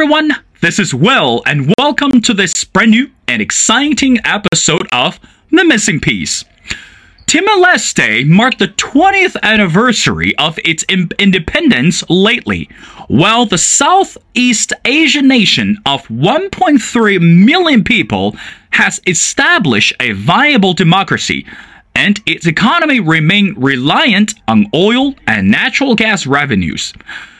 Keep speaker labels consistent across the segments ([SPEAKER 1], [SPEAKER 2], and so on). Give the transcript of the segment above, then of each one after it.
[SPEAKER 1] everyone. This is Will, and welcome to this brand new and exciting episode of The Missing Piece. Timor Leste marked the 20th anniversary of its independence lately, while the Southeast Asian nation of 1.3 million people has established a viable democracy and its economy remained reliant on oil and natural gas revenues.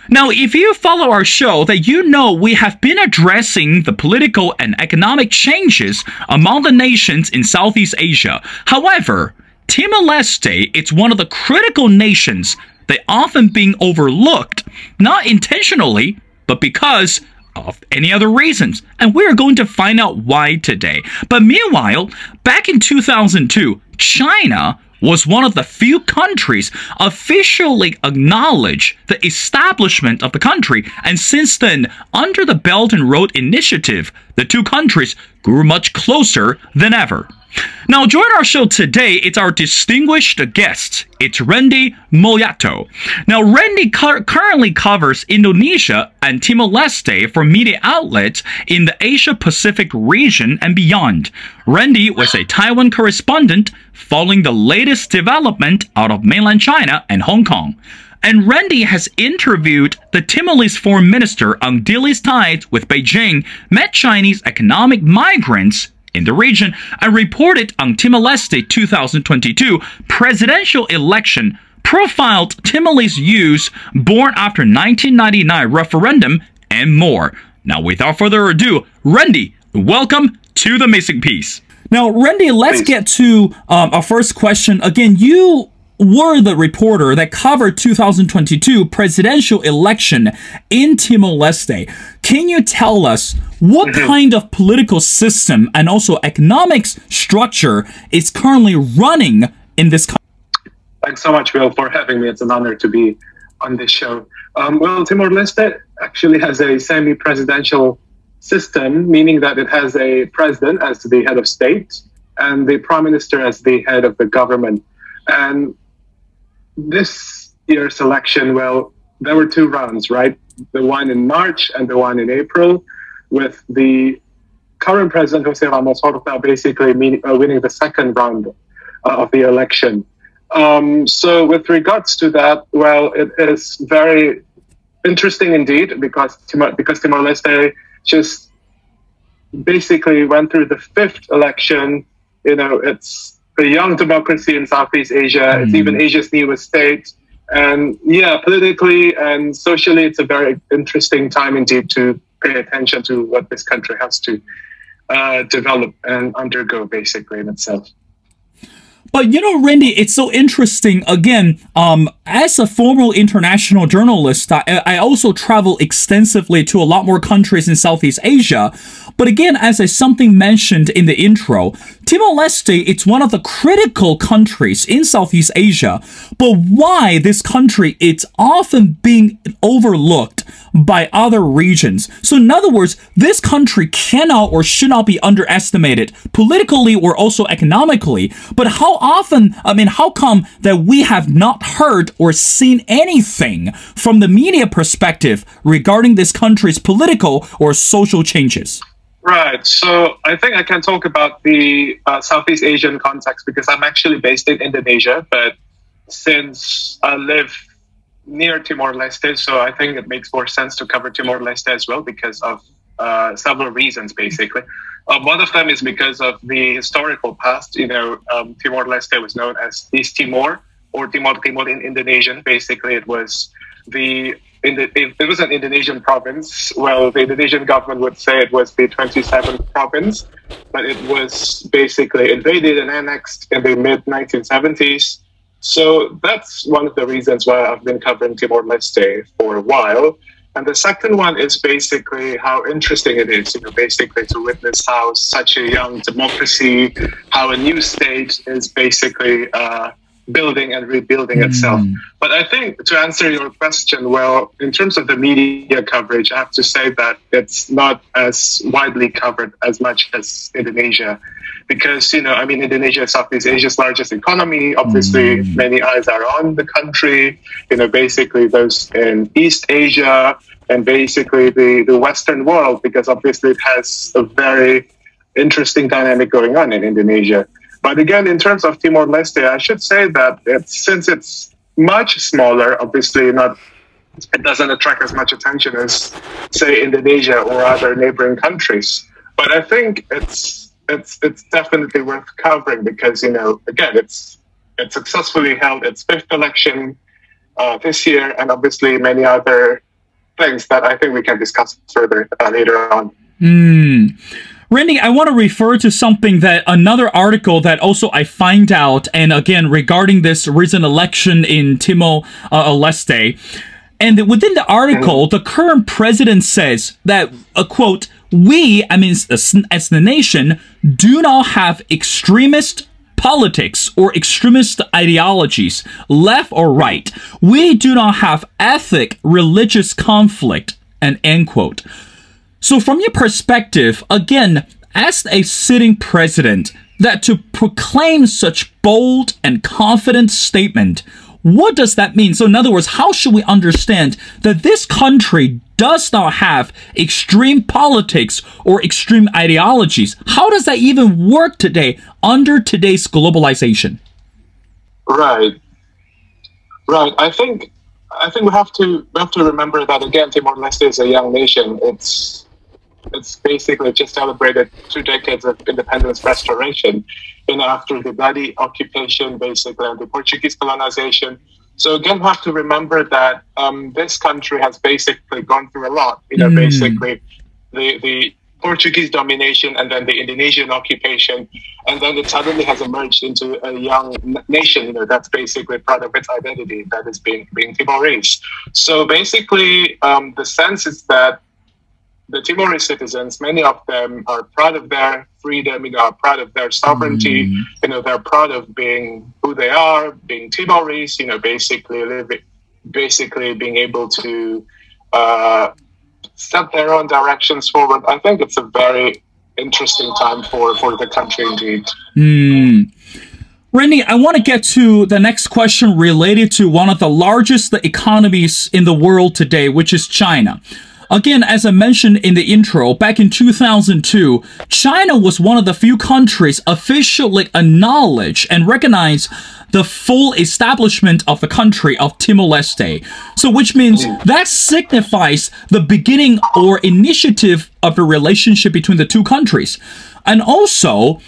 [SPEAKER 1] Now, if you follow our show, that you know we have been addressing the political and economic changes among the nations in Southeast Asia. However, Timor-Leste is one of the critical nations that often being overlooked, not intentionally, but because of any other reasons. And we're going to find out why today. But meanwhile, back in 2002, China was one of the few countries officially acknowledge the establishment of the country, and since then, under the Belt and Road Initiative, the two countries grew much closer than ever. Now, join our show today. It's our distinguished guest. It's Randy Mulyanto. Now, Randy cu- currently covers Indonesia and Timor Leste for media outlets in the Asia Pacific region and beyond. Randy was a Taiwan correspondent following the latest development out of mainland China and Hong Kong. And Randy has interviewed the Timorese foreign minister on Dili's ties with Beijing, met Chinese economic migrants in the region and reported on Timor-Leste 2022 presidential election profiled Timorese youth born after 1999 referendum and more. Now, without further ado, Randy, welcome to the Missing Piece. Now, Randy, let's Thanks. get to um, our first question. Again, you were the reporter that covered 2022 presidential election in Timor-Leste. Can you tell us what kind of political system and also economics structure is currently running in this country?
[SPEAKER 2] Thanks so much, Will, for having me. It's an honor to be on this show. Um, well, Timor-Leste actually has a semi-presidential system, meaning that it has a president as the head of state and the prime minister as the head of the government. And this year's election, well, there were two rounds, right? The one in March and the one in April, with the current president Jose Ramos Horta basically uh, winning the second round uh, of the election. Um, so, with regards to that, well, it is very interesting indeed because Timor, because Timor Leste just basically went through the fifth election. You know, it's a young democracy in Southeast Asia. Mm. It's even Asia's newest state. And yeah, politically and socially, it's a very interesting time indeed to pay attention to what this country has to uh, develop and undergo, basically, in itself.
[SPEAKER 1] But you know, Randy, it's so interesting. Again, um, as a former international journalist, I, I also travel extensively to a lot more countries in Southeast Asia. But again, as I something mentioned in the intro, Timor Leste it's one of the critical countries in Southeast Asia. But why this country it's often being overlooked by other regions. So in other words, this country cannot or should not be underestimated politically or also economically. But how often, I mean, how come that we have not heard or seen anything from the media perspective regarding this country's political or social changes?
[SPEAKER 2] Right. So I think I can talk about the uh, Southeast Asian context because I'm actually based in Indonesia, but since I live near Timor Leste, so I think it makes more sense to cover Timor Leste as well because of uh, several reasons, basically. Um, one of them is because of the historical past. You know, um, Timor Leste was known as East Timor or Timor Timur in Indonesian. Basically, it was the in the, it, it, was an Indonesian province. Well, the Indonesian government would say it was the 27th province, but it was basically invaded and annexed in the mid 1970s. So that's one of the reasons why I've been covering Timor Leste for a while. And the second one is basically how interesting it is, you know, basically to witness how such a young democracy, how a new state is basically uh, building and rebuilding mm. itself. But I think to answer your question, well, in terms of the media coverage, I have to say that it's not as widely covered as much as Indonesia. Because, you know, I mean, Indonesia is Southeast Asia's largest economy. Obviously, mm. many eyes are on the country. You know, basically those in East Asia, and basically the, the Western world, because obviously it has a very interesting dynamic going on in Indonesia. But again, in terms of Timor Leste, I should say that it's, since it's much smaller, obviously not it doesn't attract as much attention as say Indonesia or other neighboring countries. But I think it's it's it's definitely worth covering because you know again it's it successfully held its fifth election uh, this year and obviously many other things that I think we can discuss further uh, later on.
[SPEAKER 1] Mm. Randy, I want to refer to something that another article that also I find out, and again regarding this recent election in Timor uh, Leste. And within the article, the current president says that, a quote, we, I mean, as, as the nation, do not have extremist politics or extremist ideologies, left or right. We do not have ethnic religious conflict, and end quote. So, from your perspective, again, as a sitting president, that to proclaim such bold and confident statement, what does that mean? So, in other words, how should we understand that this country does not have extreme politics or extreme ideologies? How does that even work today under today's globalization?
[SPEAKER 2] Right. Right. I think I think we have to we have to remember that again Timor Leste is a young nation. It's it's basically just celebrated two decades of independence restoration, you know, after the bloody occupation, basically, and the Portuguese colonization. So again, we have to remember that um, this country has basically gone through a lot. You know, mm. basically the the Portuguese domination and then the Indonesian occupation, and then it suddenly has emerged into a young nation. You know, that's basically part of its identity that is being being Timorese. So basically, um, the sense is that the Timorese citizens, many of them are proud of their freedom, you know, are proud of their sovereignty, mm. you know, they're proud of being who they are, being Timorese, you know, basically living, basically being able to uh, set their own directions forward. I think it's a very interesting time for, for the country indeed.
[SPEAKER 1] Mm. Randy, I want to get to the next question related to one of the largest economies in the world today, which is China. Again, as I mentioned in the intro, back in 2002, China was one of the few countries officially acknowledge and recognize the full establishment of the country of Timor-Leste. So which means that signifies the beginning or initiative of the relationship between the two countries. And also,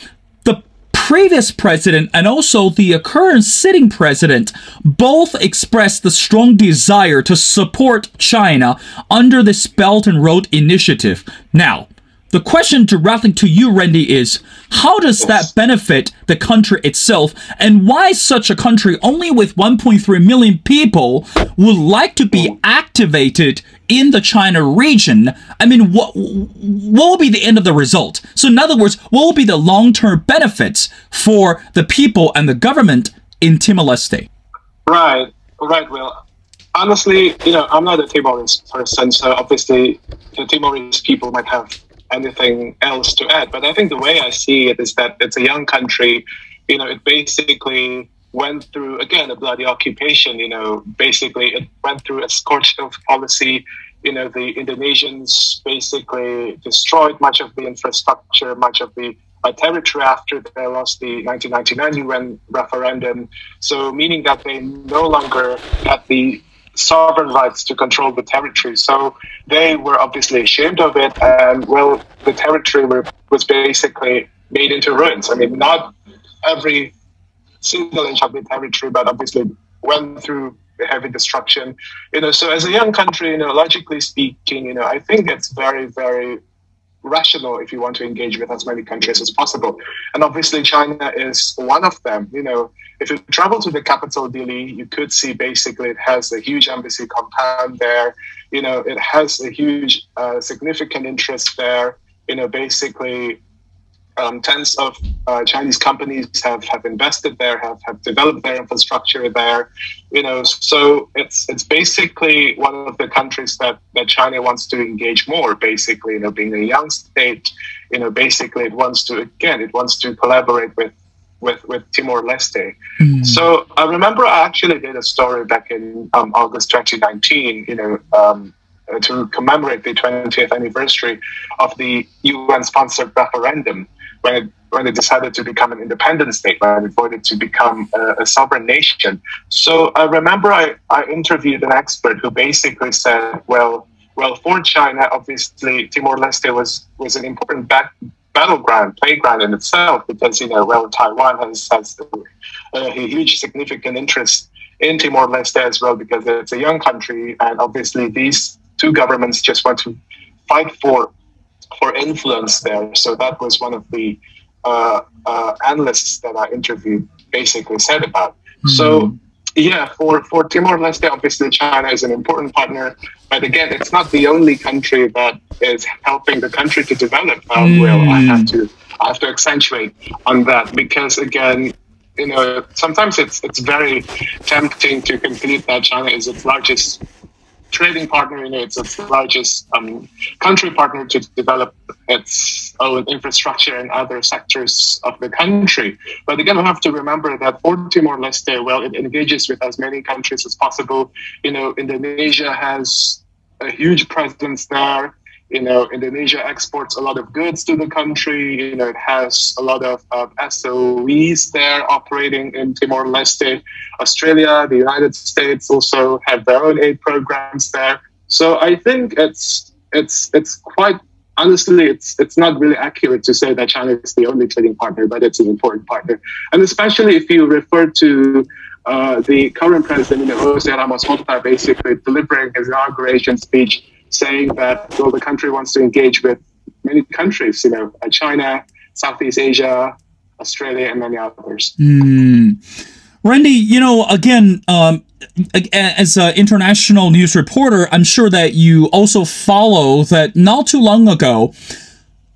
[SPEAKER 1] previous president and also the current sitting president both expressed the strong desire to support China under this Belt and Road Initiative. Now, the question directly to you, Randy, is how does that benefit the country itself, and why such a country only with 1.3 million people would like to be activated in the China region? I mean, what what will be the end of the result? So, in other words, what will be the long term benefits for the people and the government in Timor Leste?
[SPEAKER 2] Right, right, Will honestly, you know, I'm not a Timorese person, so obviously the Timorese people might have anything else to add. But I think the way I see it is that it's a young country. You know, it basically went through again a bloody occupation. You know, basically it went through a scorched earth policy. You know, the Indonesians basically destroyed much of the infrastructure, much of the uh, territory after they lost the 1999 UN referendum. So, meaning that they no longer had the sovereign rights to control the territory. So they were obviously ashamed of it, and well, the territory were, was basically made into ruins. I mean, not every single of the territory, but obviously went through heavy destruction. You know, so as a young country, you know, logically speaking, you know, I think it's very, very rational if you want to engage with as many countries as possible. And obviously, China is one of them. You know, if you travel to the capital, Dili, you could see basically it has a huge embassy compound there. You know, it has a huge, uh, significant interest there. You know, basically um, tens of uh, Chinese companies have, have invested there, have, have developed their infrastructure there. You know, so it's it's basically one of the countries that, that China wants to engage more. Basically, you know, being a young state, you know, basically it wants to again it wants to collaborate with with with Timor Leste. Mm. So I remember I actually did a story back in um, August 2019. You know. Um, to commemorate the 20th anniversary of the UN-sponsored referendum when it when it decided to become an independent state, when it voted to become a, a sovereign nation. So I remember I, I interviewed an expert who basically said, well, well, for China, obviously Timor Leste was was an important back, battleground, playground in itself, because you know, well, Taiwan has has a, a huge significant interest in Timor Leste as well, because it's a young country, and obviously these two governments just want to fight for for influence there. So that was one of the uh, uh, analysts that I interviewed basically said about. Mm-hmm. So yeah, for, for Timor Leste, obviously China is an important partner, but again, it's not the only country that is helping the country to develop. Uh, mm. Well, I have to I have to accentuate on that because again, you know, sometimes it's it's very tempting to conclude that China is its largest trading partner. You know, it's its largest um, country partner to develop its own infrastructure in other sectors of the country. But again, we have to remember that for Timor Leste, well, it engages with as many countries as possible. You know, Indonesia has a huge presence there you know, Indonesia exports a lot of goods to the country. You know, it has a lot of uh, SOEs there operating in Timor Leste. Australia, the United States also have their own aid programs there. So I think it's it's it's quite honestly, it's it's not really accurate to say that China is the only trading partner, but it's an important partner, and especially if you refer to uh, the current president, you know, Jose Ramos Horta, basically delivering his inauguration speech saying that well, the country wants to engage with many countries, you know, uh, China, Southeast Asia, Australia, and many others.
[SPEAKER 1] Mm. Randy, you know, again, um, as an international news reporter, I'm sure that you also follow that not too long ago,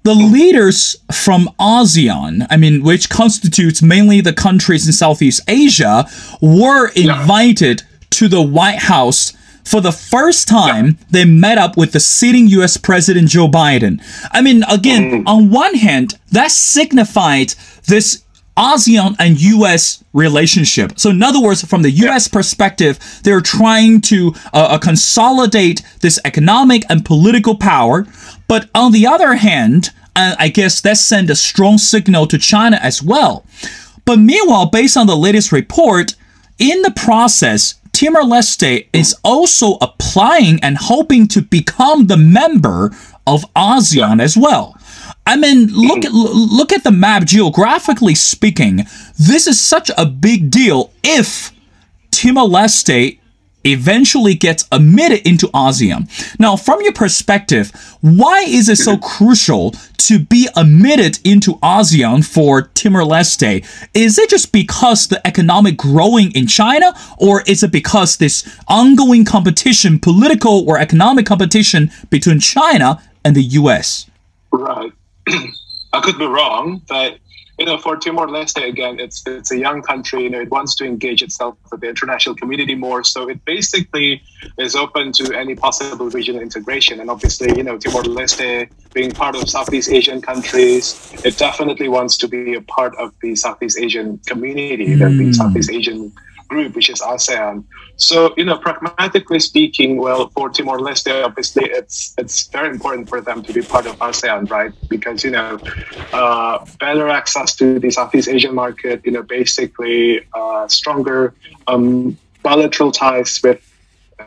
[SPEAKER 1] the leaders from ASEAN, I mean, which constitutes mainly the countries in Southeast Asia, were invited yeah. to the White House for the first time, they met up with the sitting US President Joe Biden. I mean, again, mm. on one hand, that signified this ASEAN and US relationship. So, in other words, from the US perspective, they're trying to uh, uh, consolidate this economic and political power. But on the other hand, I guess that sent a strong signal to China as well. But meanwhile, based on the latest report, in the process, Timor Leste is also applying and hoping to become the member of ASEAN as well. I mean, look at look at the map geographically speaking. This is such a big deal if Timor Leste eventually gets admitted into ASEAN. Now, from your perspective, why is it so mm-hmm. crucial to be admitted into ASEAN for Timor Leste? Is it just because the economic growing in China, or is it because this ongoing competition, political or economic competition between China and the US?
[SPEAKER 2] Right. I could be wrong, but you know, for Timor Leste again, it's it's a young country. You know, it wants to engage itself with the international community more. So it basically is open to any possible regional integration. And obviously, you know, Timor Leste being part of Southeast Asian countries, it definitely wants to be a part of the Southeast Asian community, mm. the hmm. Southeast Asian group, which is ASEAN. So, you know, pragmatically speaking, well, for Timor Leste, obviously, it's it's very important for them to be part of ASEAN, right? Because you know, uh, better access to the Southeast Asian market, you know, basically uh, stronger um, bilateral ties with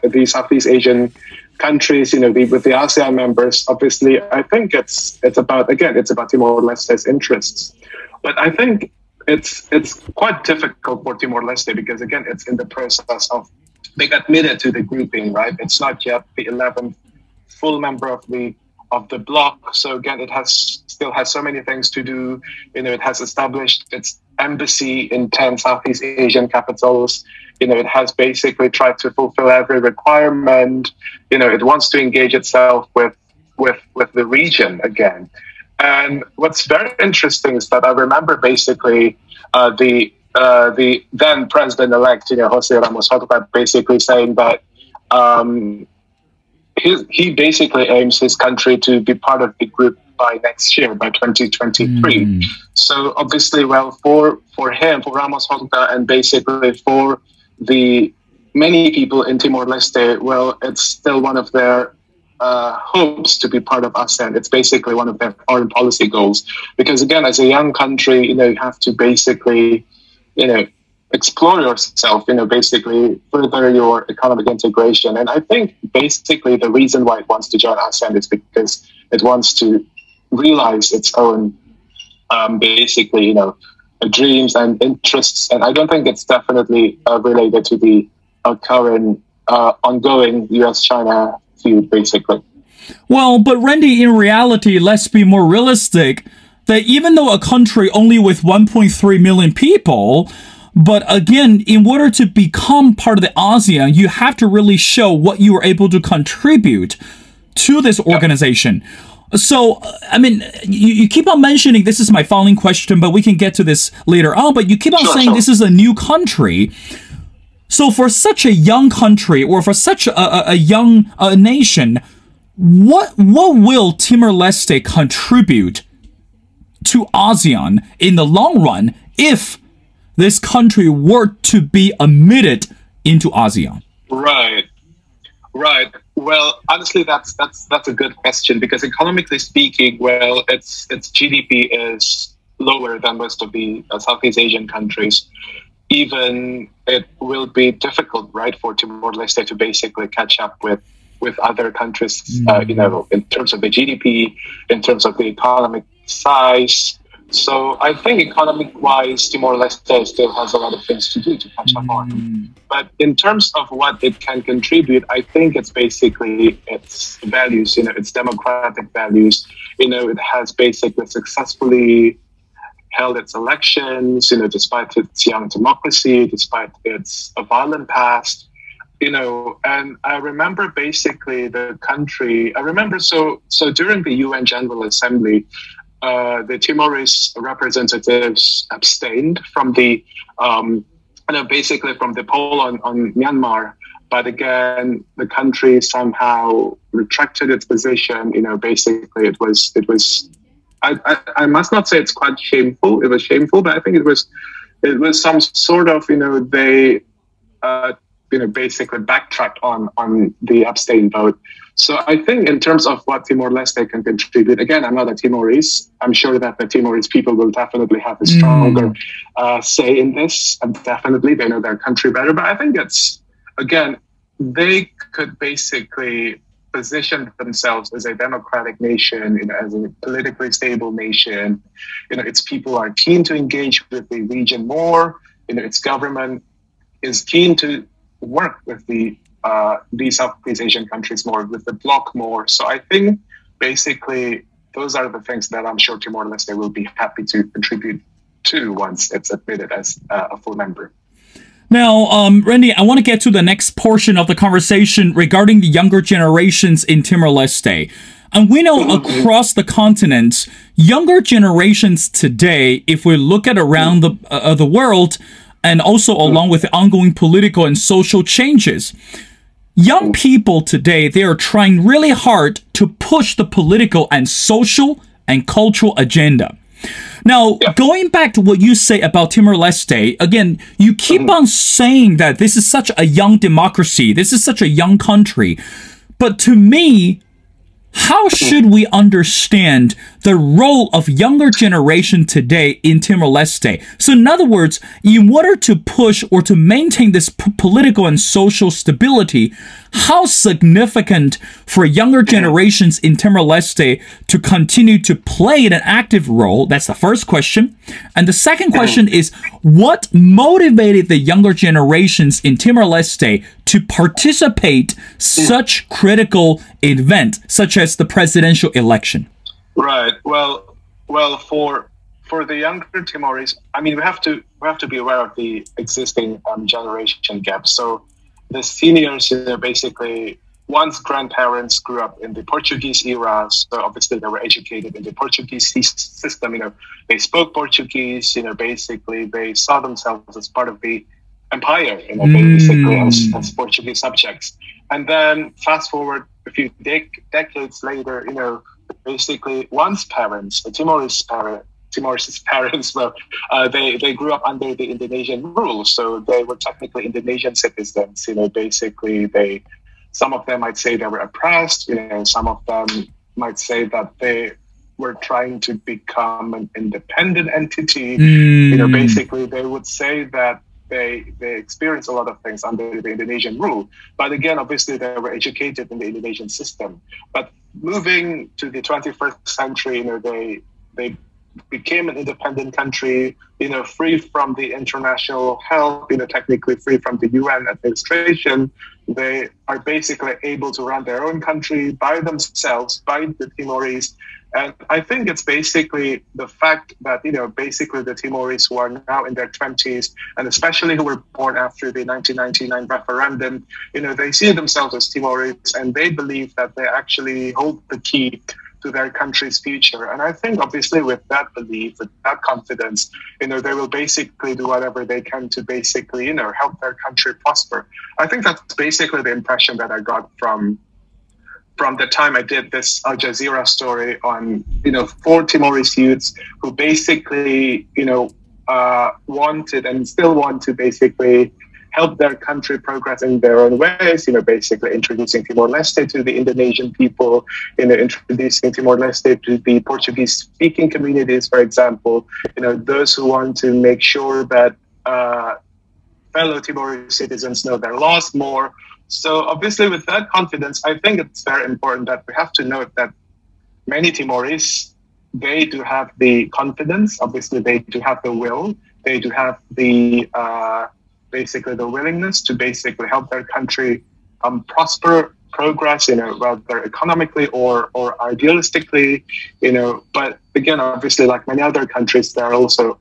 [SPEAKER 2] the Southeast Asian countries, you know, the, with the ASEAN members. Obviously, I think it's it's about again, it's about Timor Leste's interests. But I think it's it's quite difficult for Timor Leste because again, it's in the process of being admitted to the grouping, right? It's not yet the 11th full member of the of the bloc. So again, it has still has so many things to do. You know, it has established its embassy in 10 Southeast Asian capitals. You know, it has basically tried to fulfill every requirement. You know, it wants to engage itself with with with the region again. And what's very interesting is that I remember basically uh, the uh, the then president elect, you know, Jose Ramos Horta, basically saying that um, he, he basically aims his country to be part of the group by next year, by 2023. Mm. So obviously, well, for for him, for Ramos Horta, and basically for the many people in Timor Leste, well, it's still one of their uh, hopes to be part of ASEAN. It's basically one of their foreign policy goals. Because again, as a young country, you know, you have to basically, you know, explore yourself, you know, basically further your economic integration. And I think basically the reason why it wants to join ASEAN is because it wants to realize its own, um, basically, you know, dreams and interests. And I don't think it's definitely uh, related to the uh, current uh, ongoing U.S.-China feud, basically.
[SPEAKER 1] Well, but Randy, in reality, let's be more realistic. That even though a country only with 1.3 million people, but again, in order to become part of the ASEAN, you have to really show what you are able to contribute to this organization. So, uh, I mean, you, you keep on mentioning this is my following question, but we can get to this later on. But you keep on sure, saying sure. this is a new country. So, for such a young country or for such a, a, a young nation, what what will Timor Leste contribute to ASEAN in the long run if this country were to be admitted into ASEAN?
[SPEAKER 2] Right, right. Well, honestly, that's that's that's a good question because economically speaking, well, its its GDP is lower than most of the uh, Southeast Asian countries. Even it will be difficult, right, for Timor Leste to basically catch up with with other countries. Mm. Uh, you know, in terms of the GDP, in terms of the economic size, so I think economic-wise, Timor-Leste still has a lot of things to do to catch up on. Mm. But in terms of what it can contribute, I think it's basically its values. You know, its democratic values. You know, it has basically successfully held its elections. You know, despite its young democracy, despite its violent past. You know, and I remember basically the country. I remember so so during the UN General Assembly, uh, the Timorese representatives abstained from the, um, you know, basically from the poll on, on Myanmar. But again, the country somehow retracted its position. You know, basically, it was it was. I, I, I must not say it's quite shameful. It was shameful, but I think it was it was some sort of you know they uh, you know basically backtracked on on the abstain vote. So I think in terms of what Timor Leste can contribute, again, I'm not a Timorese. I'm sure that the Timorese people will definitely have a stronger mm. uh, say in this. And definitely, they know their country better. But I think it's again, they could basically position themselves as a democratic nation, you know, as a politically stable nation. You know, its people are keen to engage with the region more. You know, its government is keen to work with the uh, these Southeast Asian countries more, with the bloc more. So I think basically those are the things that I'm sure Timor Leste will be happy to contribute to once it's admitted as uh, a full member.
[SPEAKER 1] Now, um, Randy, I want to get to the next portion of the conversation regarding the younger generations in Timor Leste. And we know mm-hmm. across the continent, younger generations today, if we look at around the uh, the world, and also along with the ongoing political and social changes. Young people today, they are trying really hard to push the political and social and cultural agenda. Now, yeah. going back to what you say about Timor Leste, again, you keep mm-hmm. on saying that this is such a young democracy, this is such a young country. But to me, how should we understand the role of younger generation today in Timor-Leste? So in other words, in order to push or to maintain this p- political and social stability, how significant for younger generations in Timor-Leste to continue to play an active role? That's the first question. And the second question is, what motivated the younger generations in Timor-Leste to participate such critical event, such as the presidential election?
[SPEAKER 2] Right. Well, well, for for the younger Timorese, I mean, we have to we have to be aware of the existing um, generation gap. So the seniors, they're basically once grandparents grew up in the Portuguese era, so obviously they were educated in the Portuguese system. You know, they spoke Portuguese. You know, basically they saw themselves as part of the empire. You know, mm. basically as, as, Portuguese subjects. And then fast forward a few dec- decades later, you know, basically one's parents, the Timorese parent, Timorese parents, well, uh, they, they grew up under the Indonesian rule. So they were technically Indonesian citizens. You know, basically they some of them might say they were oppressed. You know, some of them might say that they were trying to become an independent entity.
[SPEAKER 1] Mm.
[SPEAKER 2] You know, basically they would say that they they experience a lot of things under the Indonesian rule. But again, obviously they were educated in the Indonesian system. But moving to the 21st century, you know, they they became an independent country, you know, free from the international help, you know, technically free from the UN administration. They are basically able to run their own country by themselves, by the Timorese. And I think it's basically the fact that, you know, basically the Timorese who are now in their 20s, and especially who were born after the 1999 referendum, you know, they see themselves as Timorese and they believe that they actually hold the key to their country's future. And I think obviously with that belief, with that confidence, you know, they will basically do whatever they can to basically, you know, help their country prosper. I think that's basically the impression that I got from from the time I did this Al Jazeera story on, you know, four Timorese youths who basically, you know, uh, wanted and still want to basically help their country progress in their own ways, you know, basically introducing Timor-Leste to the Indonesian people, you know, introducing Timor-Leste to the Portuguese-speaking communities, for example, you know, those who want to make sure that uh, fellow Timorese citizens know their laws more. So obviously with that confidence, I think it's very important that we have to note that many Timorese, they do have the confidence, obviously they do have the will, they do have the uh, basically the willingness to basically help their country um, prosper, progress, you know, whether economically or or idealistically, you know. But again, obviously, like many other countries, there are also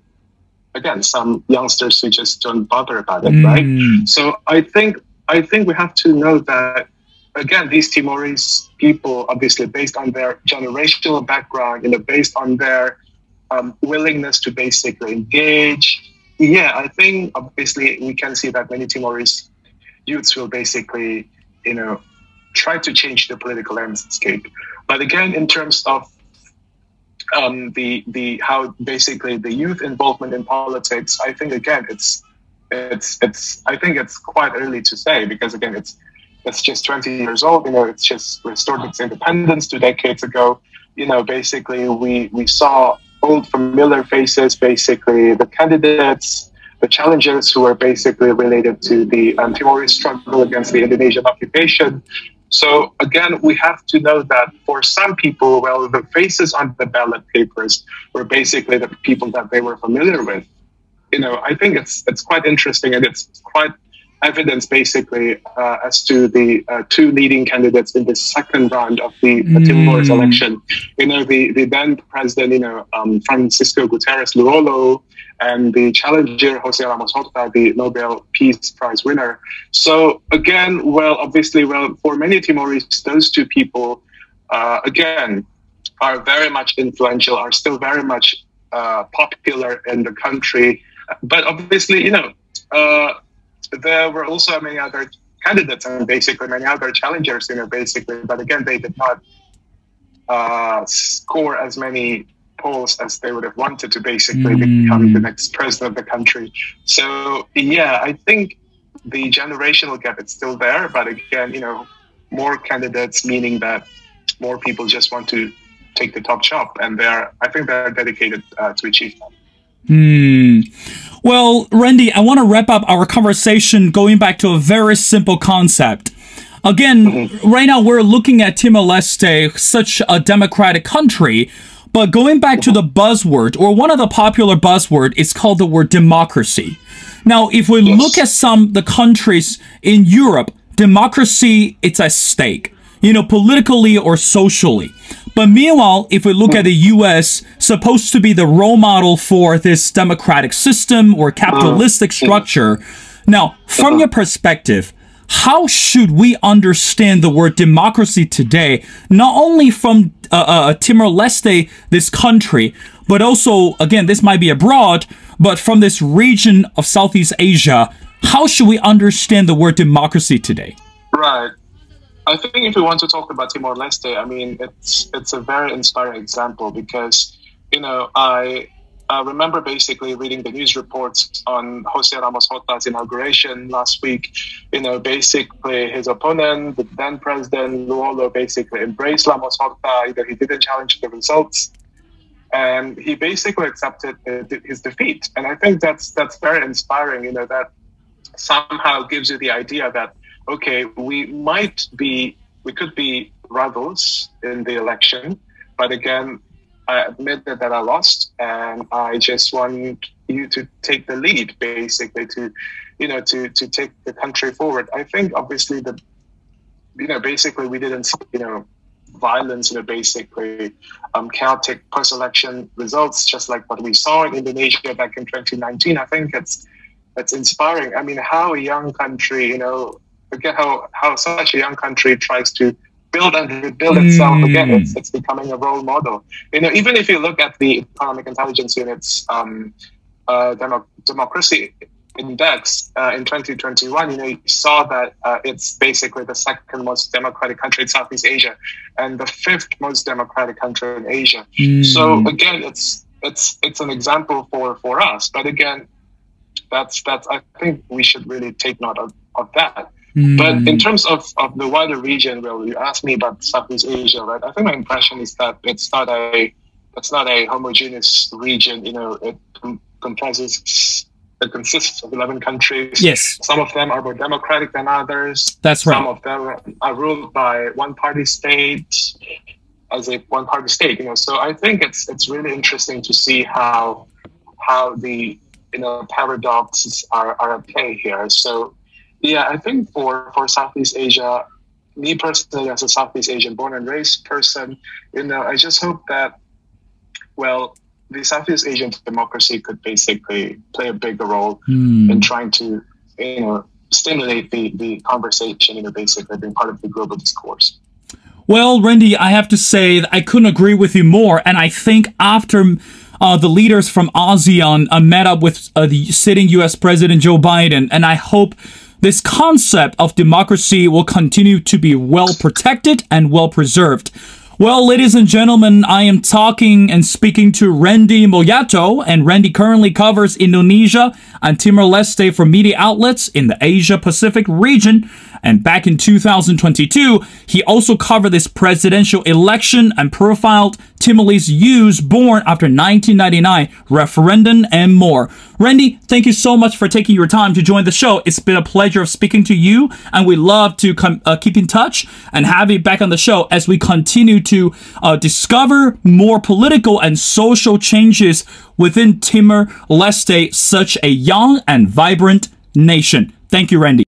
[SPEAKER 2] again some youngsters who just don't bother about it,
[SPEAKER 1] Mm.
[SPEAKER 2] right? So I think I think we have to know that again, these Timorese people, obviously, based on their generational background, you know, based on their um, willingness to basically engage. Yeah, I think obviously we can see that many Timorese youths will basically, you know, try to change the political landscape. But again, in terms of um, the the how basically the youth involvement in politics, I think again it's it's it's I think it's quite early to say because again it's it's just 20 years old. You know, it's just restored its independence two decades ago. You know, basically we we saw old familiar faces, basically the candidates, the challengers who are basically related to the um, Timorese struggle against the Indonesian occupation. So again, we have to know that for some people, well, the faces on the ballot papers were basically the people that they were familiar with. You know, I think it's it's quite interesting and it's quite evidence basically uh, as to the uh, two leading candidates in the second round of the mm. Timorese election. You know, the, the then president, you know, um, Francisco Guterres Luolo, and the challenger Jose Ramos Horta, the Nobel Peace Prize winner. So again, well, obviously, well, for many Timorese, those two people, uh, again, are very much influential, are still very much uh, popular in the country. But obviously, you know, uh, there were also many other candidates and basically many other challengers, you know, basically. But again, they did not uh, score as many polls as they would have wanted to basically mm. become the next president of the country. So yeah, I think the generational gap is still there, but again, you know, more candidates meaning that more people just want to take the top job, and they're I think they're dedicated uh, to achieve that.
[SPEAKER 1] Hmm. Well, Randy, I want to wrap up our conversation going back to a very simple concept. Again, mm-hmm. right now we're looking at Timor Leste, such a democratic country, but going back to the buzzword, or one of the popular buzzword, is called the word democracy. Now, if we yes. look at some the countries in Europe, democracy it's at stake, you know, politically or socially. But meanwhile, if we look at the US, supposed to be the role model for this democratic system or capitalistic structure. Now, from your perspective, how should we understand the word democracy today, not only from uh, uh, Timor Leste, this country, but also, again, this might be abroad, but from this region of Southeast Asia, how should we understand the word democracy today?
[SPEAKER 2] Right. I think if we want to talk about Timor Leste, I mean, it's it's a very inspiring example because, you know, I uh, remember basically reading the news reports on Jose Ramos Horta's inauguration last week. You know, basically his opponent, the then president Luolo, basically embraced Ramos Horta. Either he didn't challenge the results, and he basically accepted his defeat. And I think that's that's very inspiring. You know, that somehow gives you the idea that okay, we might be, we could be rivals in the election, but again, I admit that, that I lost, and I just want you to take the lead, basically, to, you know, to to take the country forward. I think obviously the, you know, basically we didn't, see, you know, violence, you know, basically um, chaotic post-election results, just like what we saw in Indonesia back in 2019. I think it's it's inspiring. I mean, how a young country, you know, forget how how such a young country tries to build and rebuild itself mm. again. It's, it's becoming a role model. You know, even if you look at the Economic Intelligence Unit's um, uh, demo- democracy index uh, in 2021, you know, you saw that uh, it's basically the second most democratic country in Southeast Asia and the fifth most democratic country in Asia. Mm. So again, it's it's it's an example for for us. But again, that's that's I think we should really take note of, of that. But in mm. terms of, of the wider region, well, you asked me about Southeast Asia, right? I think my impression is that it's not a it's not a homogeneous region. You know, it comprises it consists of 11 countries.
[SPEAKER 1] Yes.
[SPEAKER 2] Some of them are more democratic than others.
[SPEAKER 1] That's right.
[SPEAKER 2] Some of them are ruled by one party states as a one party state, you know. So I think it's it's really interesting to see how how the you know paradoxes are, are at play here. So yeah, I think for, for Southeast Asia, me personally, as a Southeast Asian born and raised person, you know, I just hope that, well, the Southeast Asian democracy could basically play a bigger role mm. in trying to, you know, stimulate the, the conversation, you know, basically being part of the global discourse.
[SPEAKER 1] Well, Randy, I have to say I couldn't agree with you more. And I think after uh, the leaders from ASEAN uh, met up with uh, the sitting U.S. President Joe Biden, and I hope this concept of democracy will continue to be well protected and well preserved. Well, ladies and gentlemen, I am talking and speaking to Randy Mulyanto, and Randy currently covers Indonesia and Timor-Leste for media outlets in the Asia Pacific region. And back in 2022, he also covered this presidential election and profiled Timorese youths born after 1999 referendum and more. Randy, thank you so much for taking your time to join the show. It's been a pleasure of speaking to you, and we love to com- uh, keep in touch and have you back on the show as we continue to uh, discover more political and social changes within Timor Leste, such a young and vibrant nation. Thank you, Randy.